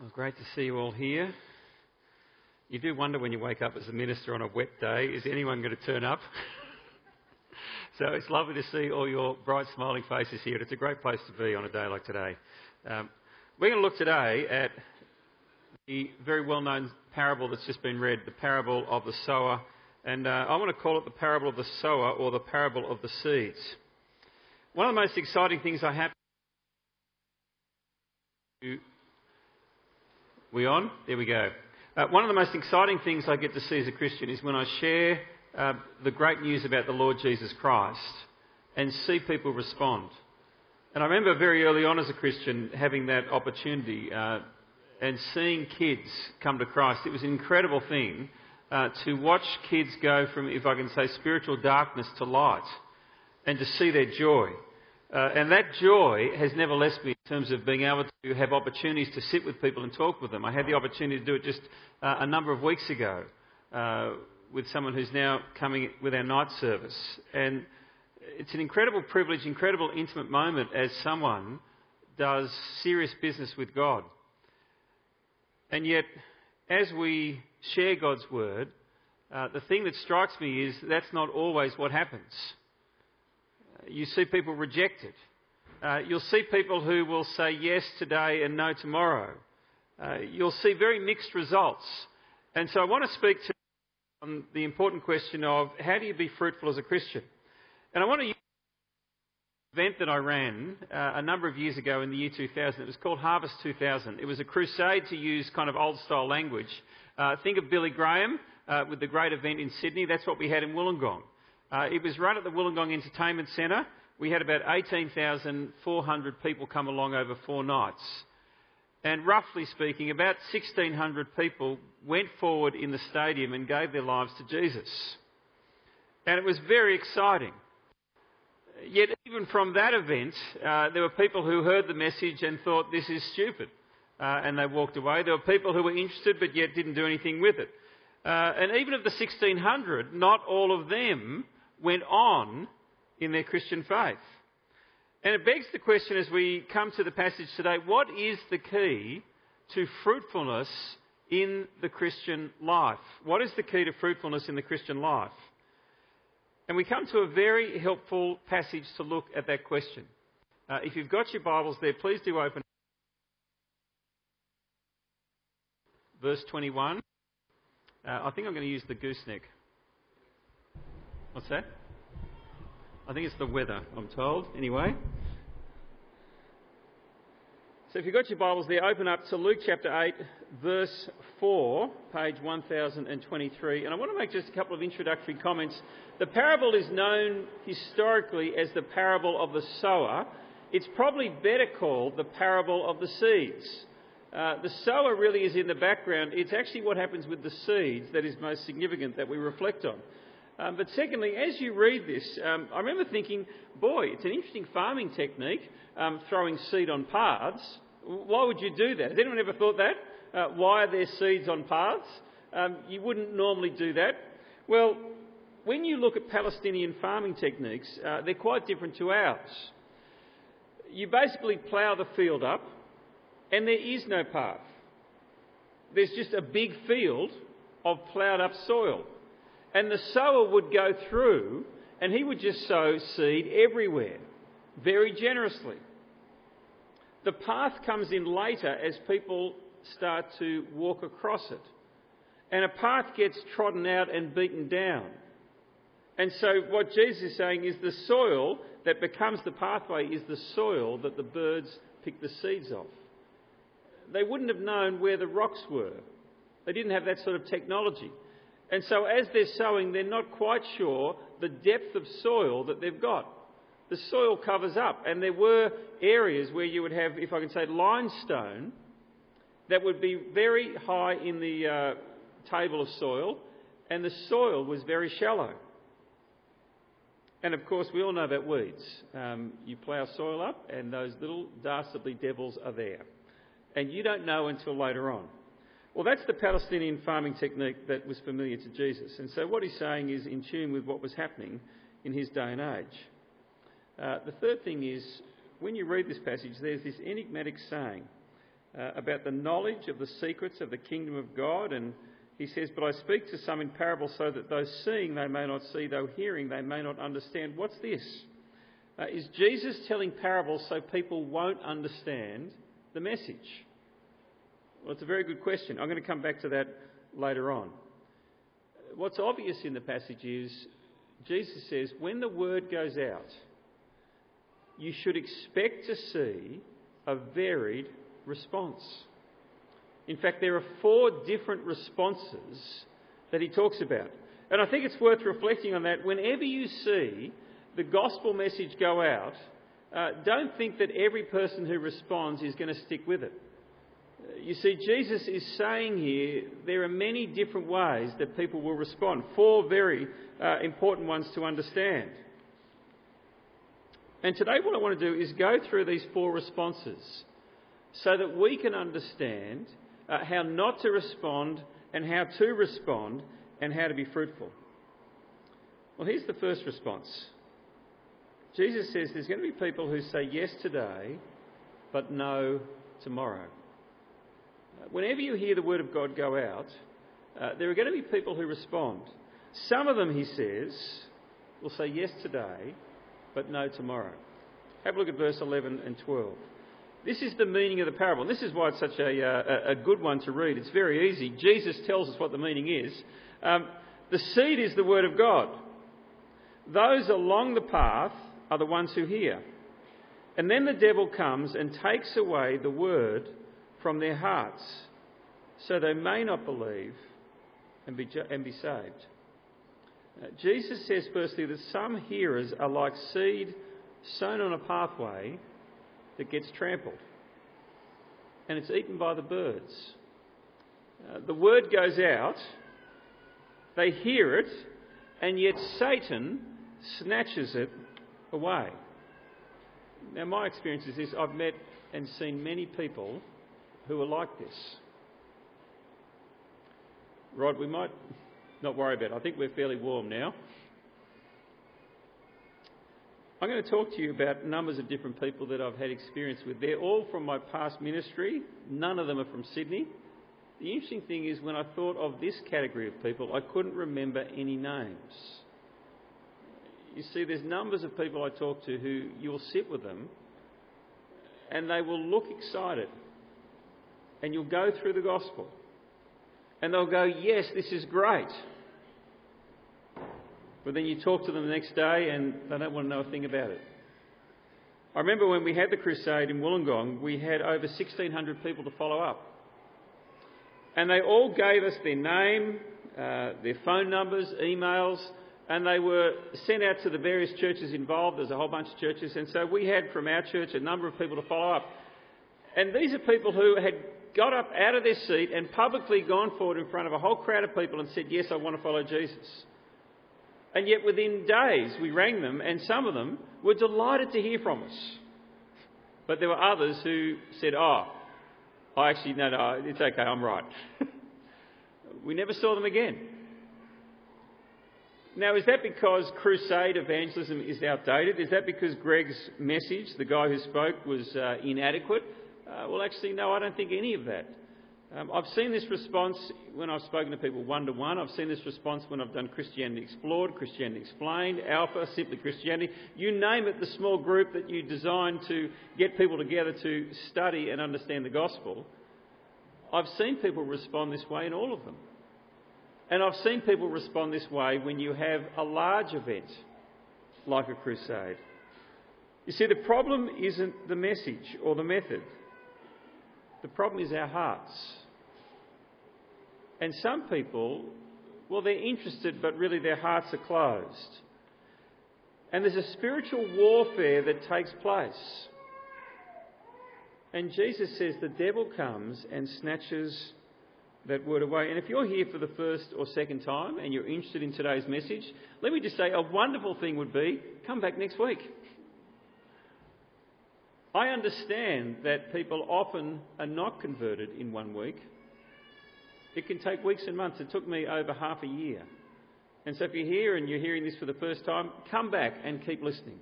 Well, great to see you all here. You do wonder when you wake up as a minister on a wet day, is anyone going to turn up? so it's lovely to see all your bright, smiling faces here. It's a great place to be on a day like today. Um, we're going to look today at the very well known parable that's just been read, the parable of the sower. And uh, I want to call it the parable of the sower or the parable of the seeds. One of the most exciting things I have we on? There we go. Uh, one of the most exciting things I get to see as a Christian is when I share uh, the great news about the Lord Jesus Christ and see people respond. And I remember very early on as a Christian having that opportunity uh, and seeing kids come to Christ. It was an incredible thing uh, to watch kids go from, if I can say, spiritual darkness to light and to see their joy. Uh, and that joy has never left me in terms of being able to have opportunities to sit with people and talk with them. I had the opportunity to do it just uh, a number of weeks ago uh, with someone who's now coming with our night service. And it's an incredible privilege, incredible intimate moment as someone does serious business with God. And yet, as we share God's word, uh, the thing that strikes me is that's not always what happens you see people reject it. Uh, you'll see people who will say yes today and no tomorrow. Uh, you'll see very mixed results. And so I want to speak to on the important question of how do you be fruitful as a Christian? And I want to use an event that I ran uh, a number of years ago in the year 2000. It was called Harvest 2000. It was a crusade to use kind of old style language. Uh, think of Billy Graham uh, with the great event in Sydney. That's what we had in Wollongong. Uh, it was run at the Wollongong Entertainment Centre. We had about 18,400 people come along over four nights. And roughly speaking, about 1,600 people went forward in the stadium and gave their lives to Jesus. And it was very exciting. Yet, even from that event, uh, there were people who heard the message and thought, this is stupid. Uh, and they walked away. There were people who were interested but yet didn't do anything with it. Uh, and even of the 1,600, not all of them went on in their Christian faith. And it begs the question as we come to the passage today what is the key to fruitfulness in the Christian life? What is the key to fruitfulness in the Christian life? And we come to a very helpful passage to look at that question. Uh, if you've got your Bibles there, please do open. Verse 21. Uh, I think I'm going to use the gooseneck. What's that? I think it's the weather, I'm told, anyway. So if you've got your Bibles there, open up to Luke chapter 8, verse 4, page 1023. And I want to make just a couple of introductory comments. The parable is known historically as the parable of the sower. It's probably better called the parable of the seeds. Uh, the sower really is in the background. It's actually what happens with the seeds that is most significant that we reflect on. Um, but secondly, as you read this, um, I remember thinking, boy, it's an interesting farming technique, um, throwing seed on paths. Why would you do that? Has anyone ever thought that? Uh, why are there seeds on paths? Um, you wouldn't normally do that. Well, when you look at Palestinian farming techniques, uh, they're quite different to ours. You basically plough the field up, and there is no path. There's just a big field of ploughed up soil. And the sower would go through and he would just sow seed everywhere, very generously. The path comes in later as people start to walk across it. And a path gets trodden out and beaten down. And so, what Jesus is saying is the soil that becomes the pathway is the soil that the birds pick the seeds off. They wouldn't have known where the rocks were, they didn't have that sort of technology. And so, as they're sowing, they're not quite sure the depth of soil that they've got. The soil covers up, and there were areas where you would have, if I can say, limestone that would be very high in the uh, table of soil, and the soil was very shallow. And of course, we all know about weeds. Um, you plough soil up, and those little dastardly devils are there. And you don't know until later on. Well, that's the Palestinian farming technique that was familiar to Jesus. And so what he's saying is in tune with what was happening in his day and age. Uh, the third thing is, when you read this passage, there's this enigmatic saying uh, about the knowledge of the secrets of the kingdom of God. And he says, But I speak to some in parables so that those seeing they may not see, though hearing they may not understand. What's this? Uh, is Jesus telling parables so people won't understand the message? Well, it's a very good question. I'm going to come back to that later on. What's obvious in the passage is Jesus says, when the word goes out, you should expect to see a varied response. In fact, there are four different responses that he talks about. And I think it's worth reflecting on that. Whenever you see the gospel message go out, uh, don't think that every person who responds is going to stick with it. You see, Jesus is saying here there are many different ways that people will respond. Four very uh, important ones to understand. And today, what I want to do is go through these four responses so that we can understand uh, how not to respond and how to respond and how to be fruitful. Well, here's the first response Jesus says there's going to be people who say yes today, but no tomorrow. Whenever you hear the word of God go out, uh, there are going to be people who respond. Some of them, he says, will say yes today, but no tomorrow. Have a look at verse 11 and 12. This is the meaning of the parable. And This is why it's such a, uh, a good one to read. It's very easy. Jesus tells us what the meaning is. Um, the seed is the word of God. Those along the path are the ones who hear. And then the devil comes and takes away the word from their hearts, so they may not believe and be, and be saved. Uh, Jesus says, firstly, that some hearers are like seed sown on a pathway that gets trampled and it's eaten by the birds. Uh, the word goes out, they hear it, and yet Satan snatches it away. Now, my experience is this I've met and seen many people who are like this. Rod, we might not worry about it. I think we're fairly warm now. I'm going to talk to you about numbers of different people that I've had experience with. They're all from my past ministry, none of them are from Sydney. The interesting thing is, when I thought of this category of people, I couldn't remember any names. You see, there's numbers of people I talk to who you'll sit with them and they will look excited. And you'll go through the gospel. And they'll go, Yes, this is great. But then you talk to them the next day and they don't want to know a thing about it. I remember when we had the crusade in Wollongong, we had over 1,600 people to follow up. And they all gave us their name, uh, their phone numbers, emails, and they were sent out to the various churches involved. There's a whole bunch of churches. And so we had from our church a number of people to follow up. And these are people who had got up out of their seat and publicly gone forward in front of a whole crowd of people and said, Yes, I want to follow Jesus. And yet within days we rang them, and some of them were delighted to hear from us. But there were others who said, Oh, I actually, no, no, it's okay, I'm right. we never saw them again. Now, is that because crusade evangelism is outdated? Is that because Greg's message, the guy who spoke, was uh, inadequate? Uh, well, actually, no, I don't think any of that. Um, I've seen this response when I've spoken to people one to one. I've seen this response when I've done Christianity Explored, Christianity Explained, Alpha, Simply Christianity. You name it, the small group that you design to get people together to study and understand the gospel. I've seen people respond this way in all of them. And I've seen people respond this way when you have a large event like a crusade. You see, the problem isn't the message or the method. The problem is our hearts. And some people, well, they're interested, but really their hearts are closed. And there's a spiritual warfare that takes place. And Jesus says the devil comes and snatches that word away. And if you're here for the first or second time and you're interested in today's message, let me just say a wonderful thing would be come back next week. I understand that people often are not converted in one week. It can take weeks and months. It took me over half a year. And so if you're here and you're hearing this for the first time, come back and keep listening.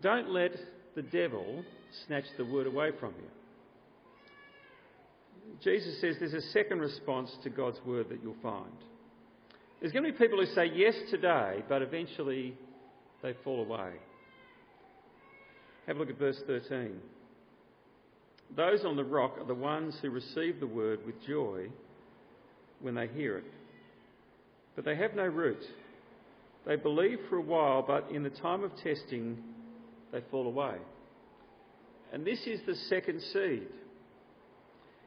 Don't let the devil snatch the word away from you. Jesus says there's a second response to God's word that you'll find. There's going to be people who say yes today, but eventually they fall away. Have a look at verse 13. Those on the rock are the ones who receive the word with joy when they hear it. But they have no root. They believe for a while, but in the time of testing, they fall away. And this is the second seed.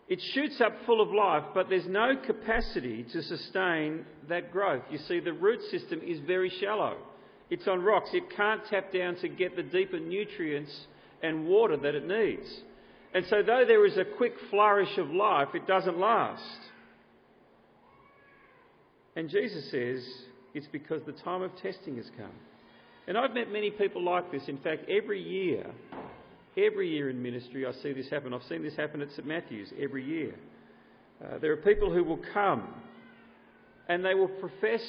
It shoots up full of life, but there's no capacity to sustain that growth. You see, the root system is very shallow. It's on rocks. It can't tap down to get the deeper nutrients and water that it needs. And so, though there is a quick flourish of life, it doesn't last. And Jesus says it's because the time of testing has come. And I've met many people like this. In fact, every year, every year in ministry, I see this happen. I've seen this happen at St Matthew's every year. Uh, there are people who will come and they will profess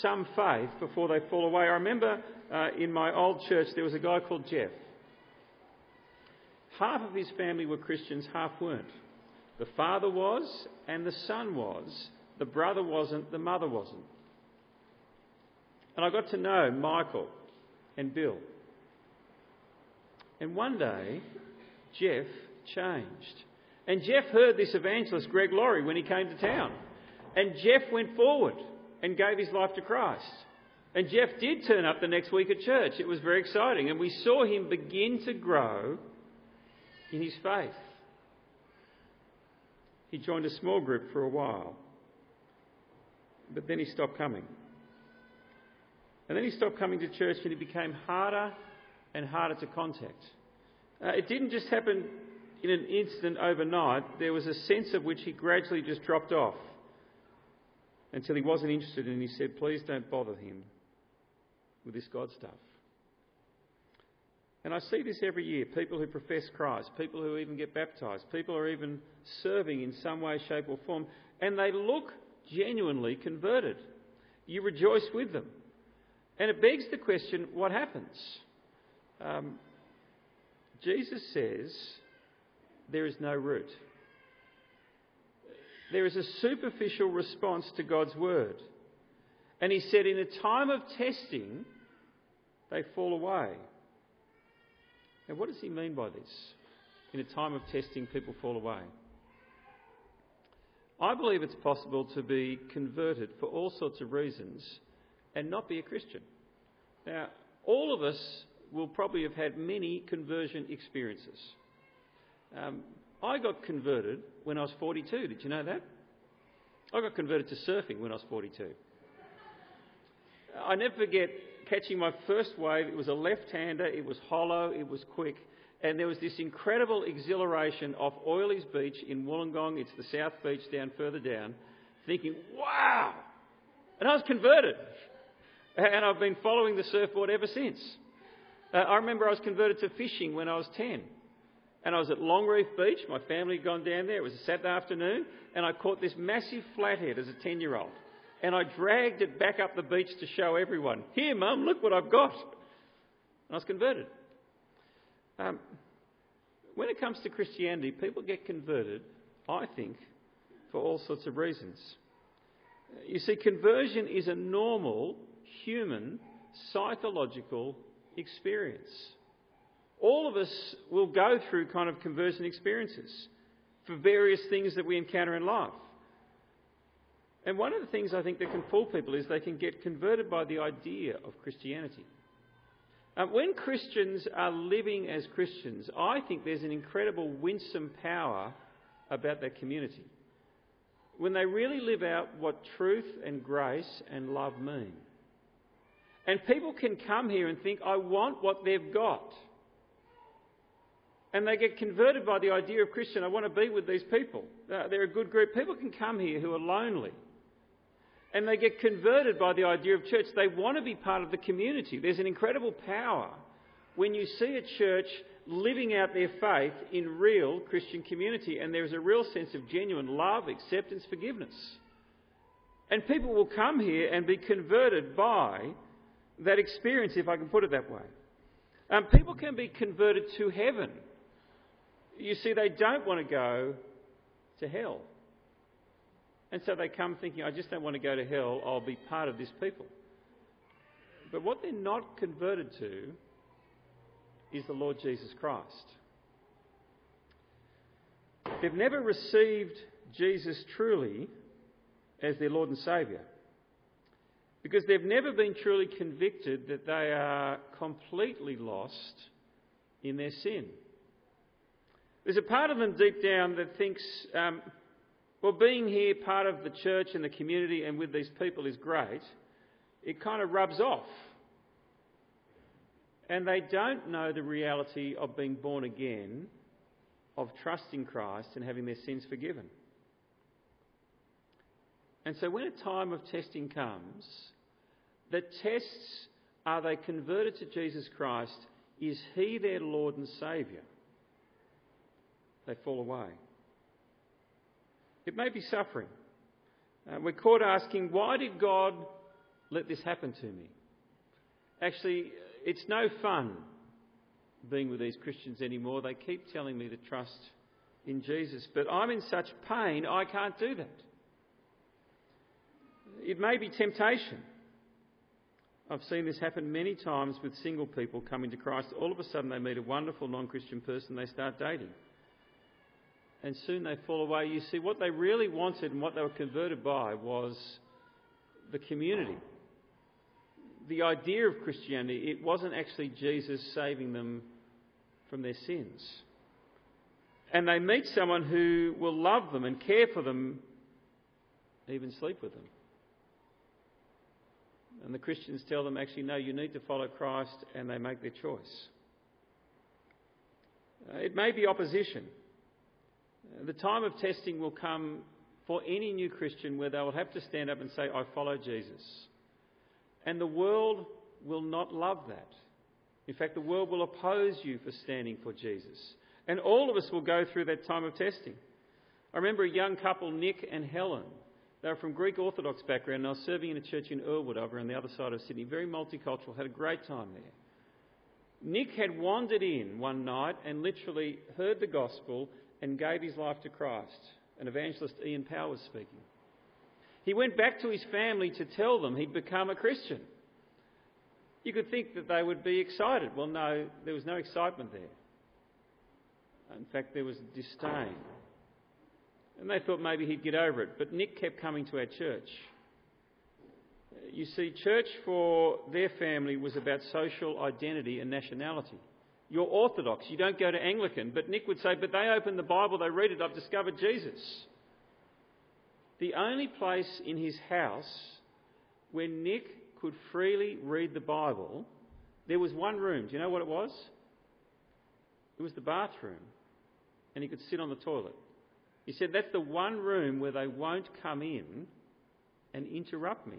some faith before they fall away. I remember uh, in my old church there was a guy called Jeff. Half of his family were Christians, half weren't. The father was, and the son was. The brother wasn't, the mother wasn't. And I got to know Michael and Bill. And one day, Jeff changed. And Jeff heard this evangelist, Greg Laurie, when he came to town. And Jeff went forward and gave his life to Christ. And Jeff did turn up the next week at church. It was very exciting. And we saw him begin to grow in his faith. He joined a small group for a while, but then he stopped coming. And then he stopped coming to church and it became harder and harder to contact. Uh, it didn't just happen in an instant overnight, there was a sense of which he gradually just dropped off until he wasn't interested and he said, Please don't bother him with this God stuff. And I see this every year people who profess Christ, people who even get baptized, people are even serving in some way, shape, or form, and they look genuinely converted. You rejoice with them. And it begs the question what happens? Um, Jesus says there is no root. There is a superficial response to God's word. And he said, in a time of testing, they fall away. Now, what does he mean by this? In a time of testing, people fall away. I believe it's possible to be converted for all sorts of reasons and not be a Christian. Now, all of us will probably have had many conversion experiences. Um, I got converted when I was 42. Did you know that? I got converted to surfing when I was 42. I never forget catching my first wave. It was a left-hander. It was hollow. It was quick. And there was this incredible exhilaration off Oilies Beach in Wollongong. It's the South Beach down further down. Thinking, wow! And I was converted. And I've been following the surfboard ever since. Uh, I remember I was converted to fishing when I was 10. And I was at Longreef Beach. My family had gone down there. It was a Saturday afternoon. And I caught this massive flathead as a 10 year old and I dragged it back up the beach to show everyone. Here, Mum, look what I've got. And I was converted. Um, when it comes to Christianity, people get converted, I think, for all sorts of reasons. You see, conversion is a normal, human, psychological experience. All of us will go through kind of conversion experiences for various things that we encounter in life. And one of the things I think that can fool people is they can get converted by the idea of Christianity. Uh, when Christians are living as Christians, I think there's an incredible winsome power about that community. When they really live out what truth and grace and love mean. And people can come here and think, I want what they've got. And they get converted by the idea of Christian. I want to be with these people. They're a good group. People can come here who are lonely and they get converted by the idea of church. They want to be part of the community. There's an incredible power when you see a church living out their faith in real Christian community, and there's a real sense of genuine love, acceptance, forgiveness. And people will come here and be converted by that experience, if I can put it that way. Um, people can be converted to heaven. You see, they don't want to go to hell. And so they come thinking, I just don't want to go to hell, I'll be part of this people. But what they're not converted to is the Lord Jesus Christ. They've never received Jesus truly as their Lord and Saviour because they've never been truly convicted that they are completely lost in their sin. There's a part of them deep down that thinks, um, well, being here part of the church and the community and with these people is great. It kind of rubs off. And they don't know the reality of being born again, of trusting Christ and having their sins forgiven. And so when a time of testing comes, the tests are they converted to Jesus Christ? Is He their Lord and Saviour? They fall away. It may be suffering. Uh, we're caught asking, why did God let this happen to me? Actually, it's no fun being with these Christians anymore. They keep telling me to trust in Jesus, but I'm in such pain I can't do that. It may be temptation. I've seen this happen many times with single people coming to Christ. All of a sudden, they meet a wonderful non Christian person, they start dating. And soon they fall away. You see, what they really wanted and what they were converted by was the community the idea of Christianity, it wasn't actually Jesus saving them from their sins. And they meet someone who will love them and care for them, even sleep with them. And the Christians tell them, actually, no, you need to follow Christ, and they make their choice. Uh, it may be opposition. The time of testing will come for any new Christian where they will have to stand up and say, I follow Jesus. And the world will not love that. In fact, the world will oppose you for standing for Jesus. And all of us will go through that time of testing. I remember a young couple, Nick and Helen. They were from Greek Orthodox background and I serving in a church in Earlwood over on the other side of Sydney. Very multicultural, had a great time there. Nick had wandered in one night and literally heard the gospel and gave his life to Christ. An evangelist, Ian Power, was speaking. He went back to his family to tell them he'd become a Christian. You could think that they would be excited. Well, no, there was no excitement there. In fact, there was disdain. And they thought maybe he'd get over it. But Nick kept coming to our church. You see, church for their family was about social identity and nationality. You're Orthodox, you don't go to Anglican. But Nick would say, but they open the Bible, they read it, I've discovered Jesus the only place in his house where Nick could freely read the Bible, there was one room. Do you know what it was? It was the bathroom. And he could sit on the toilet. He said, That's the one room where they won't come in and interrupt me.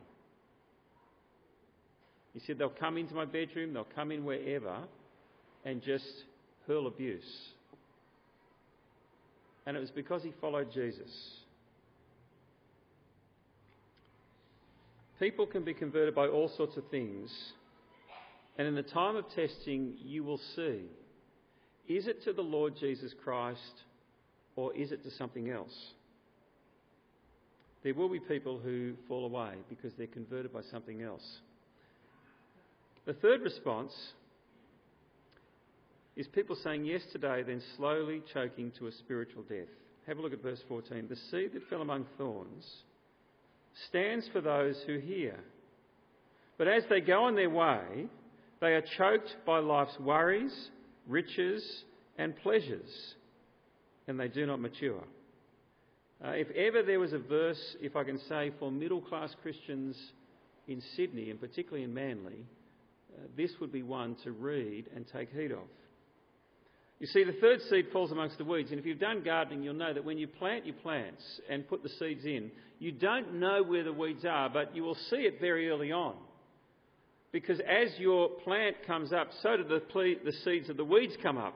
He said, They'll come into my bedroom, they'll come in wherever and just hurl abuse. And it was because he followed Jesus. People can be converted by all sorts of things, and in the time of testing, you will see is it to the Lord Jesus Christ or is it to something else? There will be people who fall away because they're converted by something else. The third response is people saying yes today, then slowly choking to a spiritual death. Have a look at verse 14. The seed that fell among thorns stands for those who hear. But as they go on their way, they are choked by life's worries, riches, and pleasures, and they do not mature. Uh, if ever there was a verse, if I can say, for middle class Christians in Sydney, and particularly in Manly, uh, this would be one to read and take heed of. You see, the third seed falls amongst the weeds, and if you've done gardening, you'll know that when you plant your plants and put the seeds in, you don't know where the weeds are, but you will see it very early on. Because as your plant comes up, so do the, ple- the seeds of the weeds come up.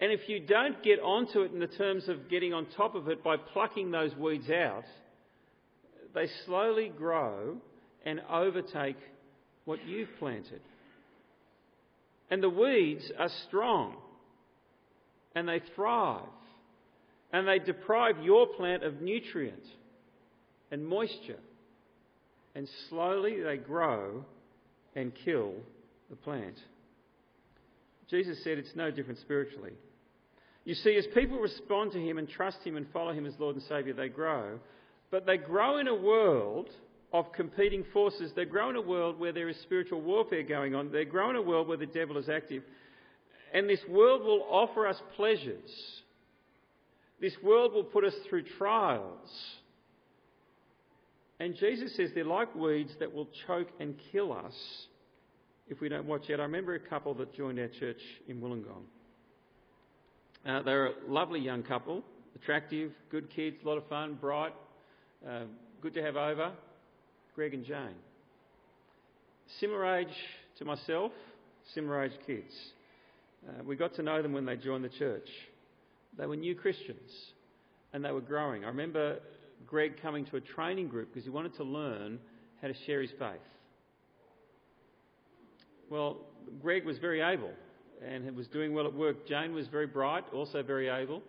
And if you don't get onto it in the terms of getting on top of it by plucking those weeds out, they slowly grow and overtake what you've planted. And the weeds are strong and they thrive and they deprive your plant of nutrient and moisture. And slowly they grow and kill the plant. Jesus said it's no different spiritually. You see, as people respond to Him and trust Him and follow Him as Lord and Saviour, they grow. But they grow in a world of competing forces. They grow in a world where there is spiritual warfare going on. They grow in a world where the devil is active. And this world will offer us pleasures. This world will put us through trials. And Jesus says they're like weeds that will choke and kill us if we don't watch out. I remember a couple that joined our church in Wollongong. Uh, they're a lovely young couple, attractive, good kids, a lot of fun, bright, uh, good to have over. Greg and Jane. Similar age to myself, similar age kids. Uh, we got to know them when they joined the church. They were new Christians and they were growing. I remember Greg coming to a training group because he wanted to learn how to share his faith. Well, Greg was very able and was doing well at work. Jane was very bright, also very able.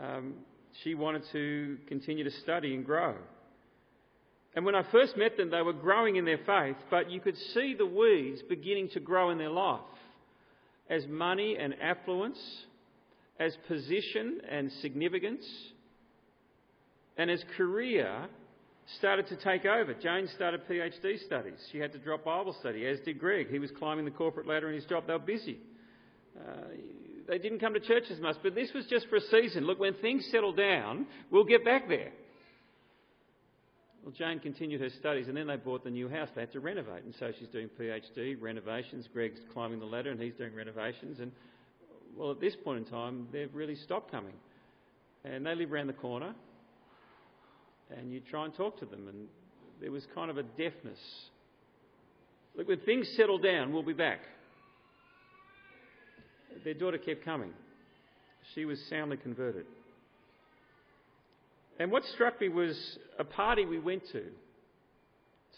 Um, she wanted to continue to study and grow. And when I first met them, they were growing in their faith, but you could see the weeds beginning to grow in their life as money and affluence, as position and significance, and as career started to take over. Jane started PhD studies. She had to drop Bible study, as did Greg. He was climbing the corporate ladder in his job. They were busy. Uh, they didn't come to church as much, but this was just for a season. Look, when things settle down, we'll get back there. Well, Jane continued her studies, and then they bought the new house. They had to renovate, and so she's doing PhD renovations. Greg's climbing the ladder, and he's doing renovations. And well, at this point in time, they've really stopped coming, and they live around the corner. And you try and talk to them, and there was kind of a deafness. Look, when things settle down, we'll be back their daughter kept coming. She was soundly converted. And what struck me was a party we went to,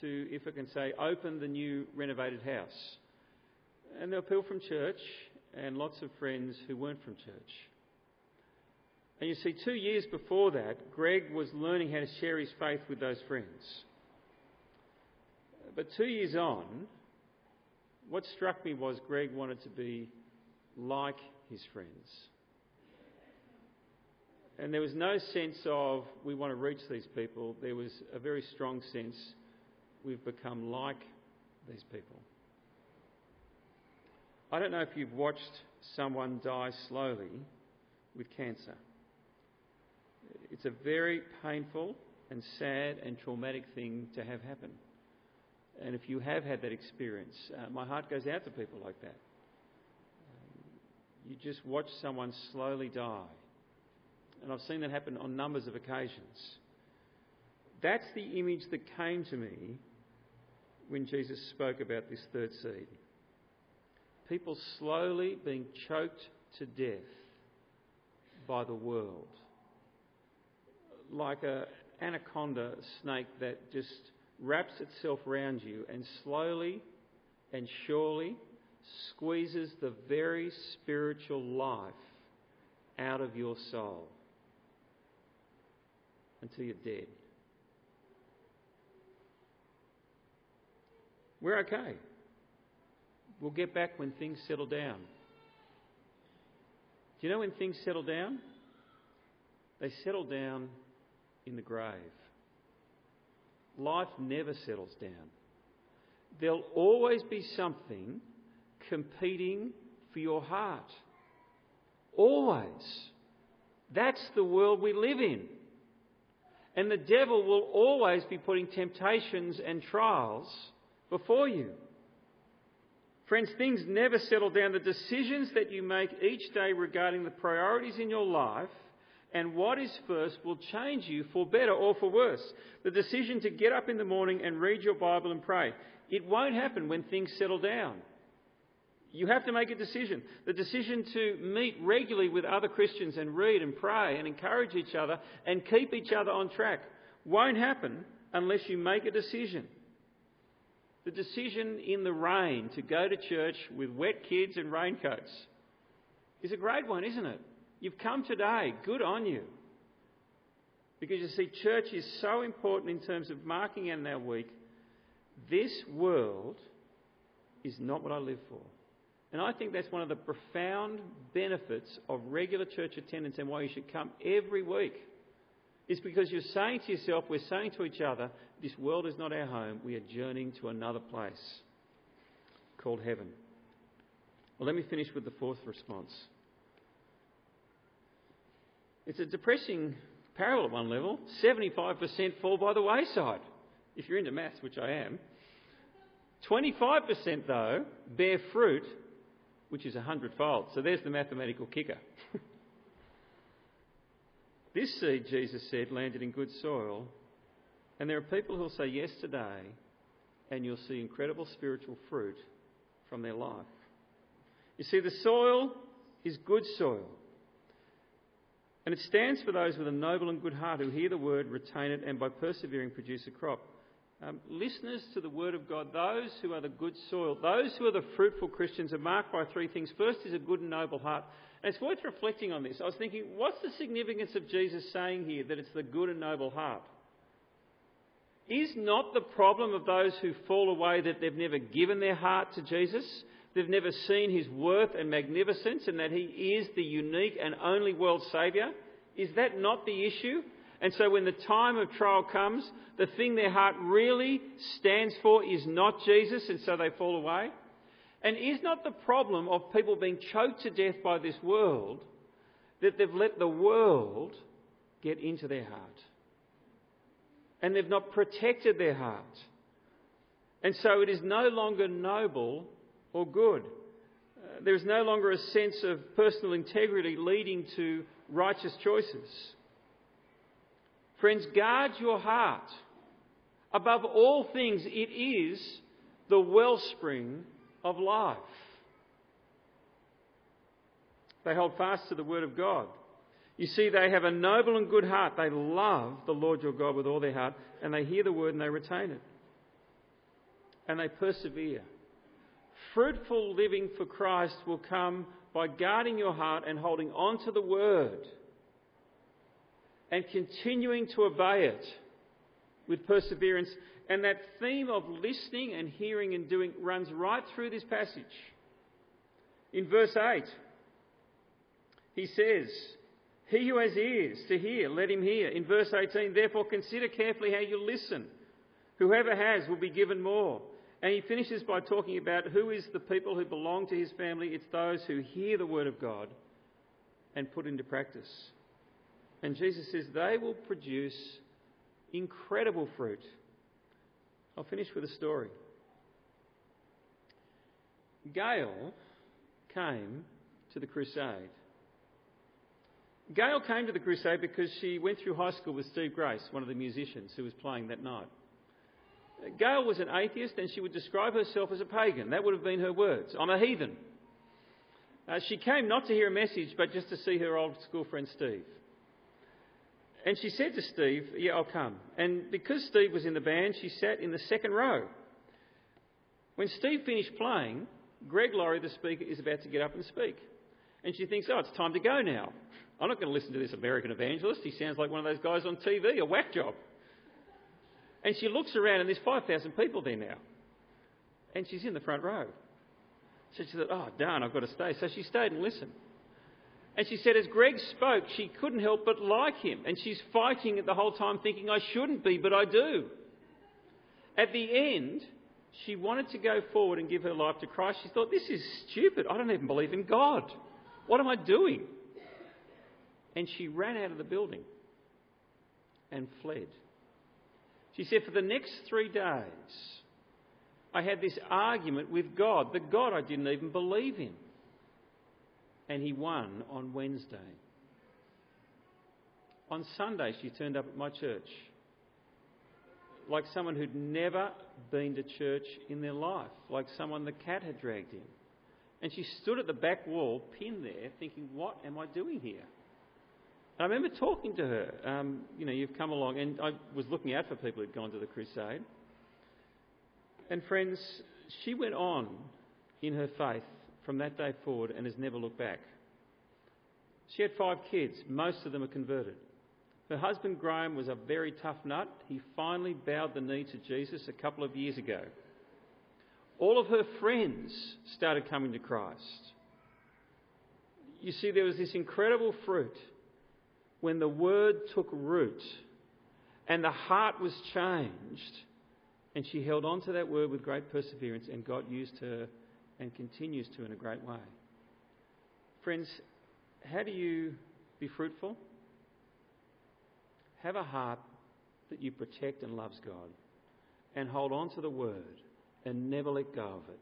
to, if I can say, open the new renovated house. And there were people from church and lots of friends who weren't from church. And you see, two years before that, Greg was learning how to share his faith with those friends. But two years on, what struck me was Greg wanted to be like his friends. And there was no sense of we want to reach these people. There was a very strong sense we've become like these people. I don't know if you've watched someone die slowly with cancer. It's a very painful and sad and traumatic thing to have happen. And if you have had that experience, uh, my heart goes out to people like that you just watch someone slowly die. And I've seen that happen on numbers of occasions. That's the image that came to me when Jesus spoke about this third seed. People slowly being choked to death by the world. Like an anaconda snake that just wraps itself around you and slowly and surely squeezes the very spiritual life out of your soul until you're dead. We're okay. We'll get back when things settle down. Do you know when things settle down? They settle down in the grave. Life never settles down. There'll always be something competing for your heart. Always. That's the world we live in. And the devil will always be putting temptations and trials before you. Friends, things never settle down. The decisions that you make each day regarding the priorities in your life and what is first will change you for better or for worse. The decision to get up in the morning and read your Bible and pray. It won't happen when things settle down. You have to make a decision. The decision to meet regularly with other Christians and read and pray and encourage each other and keep each other on track won't happen unless you make a decision. The decision in the rain to go to church with wet kids and raincoats is a great one, isn't it? You've come today. Good on you. Because you see, church is so important in terms of marking out our week. This world is not what I live for. And I think that's one of the profound benefits of regular church attendance and why you should come every week. Is because you're saying to yourself, we're saying to each other, this world is not our home, we are journeying to another place called heaven. Well, let me finish with the fourth response. It's a depressing parable at one level. 75% fall by the wayside, if you're into maths, which I am. 25%, though, bear fruit, which is a hundredfold. So there's the mathematical kicker. this seed, Jesus said, landed in good soil. And there are people who'll say yes today, and you'll see incredible spiritual fruit from their life. You see, the soil is good soil. And it stands for those with a noble and good heart who hear the word, retain it, and by persevering produce a crop. Um, listeners to the word of God, those who are the good soil, those who are the fruitful Christians, are marked by three things. First is a good and noble heart. And it's worth reflecting on this. I was thinking, what's the significance of Jesus saying here that it's the good and noble heart? Is not the problem of those who fall away that they've never given their heart to Jesus? They've never seen his worth and magnificence and that he is the unique and only world Saviour? Is that not the issue? And so when the time of trial comes, the thing their heart really stands for is not Jesus, and so they fall away? And is not the problem of people being choked to death by this world that they've let the world get into their heart? And they've not protected their heart. And so it is no longer noble or good. Uh, there is no longer a sense of personal integrity leading to righteous choices. Friends, guard your heart. Above all things, it is the wellspring of life. They hold fast to the Word of God. You see, they have a noble and good heart. They love the Lord your God with all their heart, and they hear the Word and they retain it. And they persevere. Fruitful living for Christ will come by guarding your heart and holding on to the Word and continuing to obey it with perseverance. And that theme of listening and hearing and doing runs right through this passage. In verse 8, he says, He who has ears to hear, let him hear. In verse 18, therefore consider carefully how you listen. Whoever has will be given more. And he finishes by talking about who is the people who belong to his family. It's those who hear the word of God and put into practice. And Jesus says they will produce incredible fruit. I'll finish with a story. Gail came to the crusade. Gail came to the crusade because she went through high school with Steve Grace, one of the musicians who was playing that night. Gail was an atheist and she would describe herself as a pagan. That would have been her words. I'm a heathen. Uh, she came not to hear a message, but just to see her old school friend Steve. And she said to Steve, Yeah, I'll come. And because Steve was in the band, she sat in the second row. When Steve finished playing, Greg Laurie, the speaker, is about to get up and speak. And she thinks, Oh, it's time to go now. I'm not going to listen to this American evangelist. He sounds like one of those guys on TV, a whack job. And she looks around, and there's 5,000 people there now. And she's in the front row. So she thought, Oh, darn, I've got to stay. So she stayed and listened. And she said, as Greg spoke, she couldn't help but like him. And she's fighting it the whole time, thinking, I shouldn't be, but I do. At the end, she wanted to go forward and give her life to Christ. She thought, this is stupid. I don't even believe in God. What am I doing? And she ran out of the building and fled. She said, for the next three days, I had this argument with God, the God I didn't even believe in and he won on Wednesday. On Sunday, she turned up at my church like someone who'd never been to church in their life, like someone the cat had dragged in. And she stood at the back wall, pinned there, thinking, What am I doing here? And I remember talking to her. Um, you know, you've come along, and I was looking out for people who'd gone to the crusade. And friends, she went on in her faith from that day forward and has never looked back. She had five kids, most of them are converted. Her husband Graham was a very tough nut. He finally bowed the knee to Jesus a couple of years ago. All of her friends started coming to Christ. You see, there was this incredible fruit when the word took root and the heart was changed, and she held on to that word with great perseverance, and God used her and continues to in a great way. Friends, how do you be fruitful? Have a heart that you protect and loves God, and hold on to the word and never let go of it,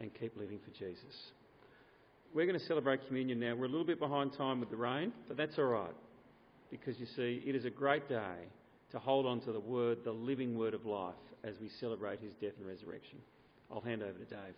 and keep living for Jesus. We're going to celebrate communion now. We're a little bit behind time with the rain, but that's all right because you see, it is a great day to hold on to the word, the living word of life, as we celebrate his death and resurrection. I'll hand over to Dave.